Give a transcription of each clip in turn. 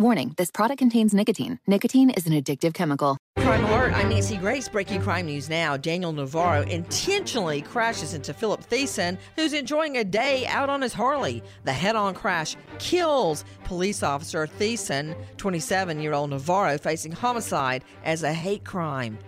Warning this product contains nicotine. Nicotine is an addictive chemical. Crime Alert, I'm Nancy Grace. Breaking crime news now. Daniel Navarro intentionally crashes into Philip Thiessen, who's enjoying a day out on his Harley. The head on crash kills police officer Thiessen, 27 year old Navarro, facing homicide as a hate crime.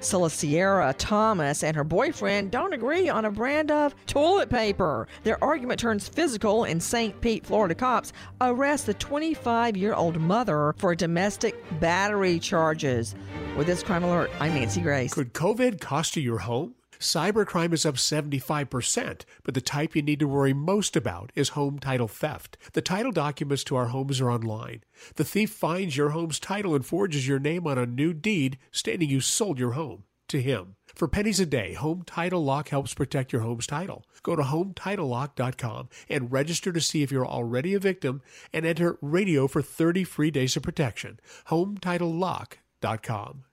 Celestia Thomas and her boyfriend don't agree on a brand of toilet paper. Their argument turns physical, and St. Pete, Florida cops arrest the 25 year old mother for domestic battery charges. With this crime alert, I'm Nancy Grace. Could COVID cost you your home? Cybercrime is up 75%, but the type you need to worry most about is home title theft. The title documents to our homes are online. The thief finds your home's title and forges your name on a new deed stating you sold your home to him. For pennies a day, Home Title Lock helps protect your home's title. Go to HometitleLock.com and register to see if you're already a victim and enter radio for 30 free days of protection. HometitleLock.com.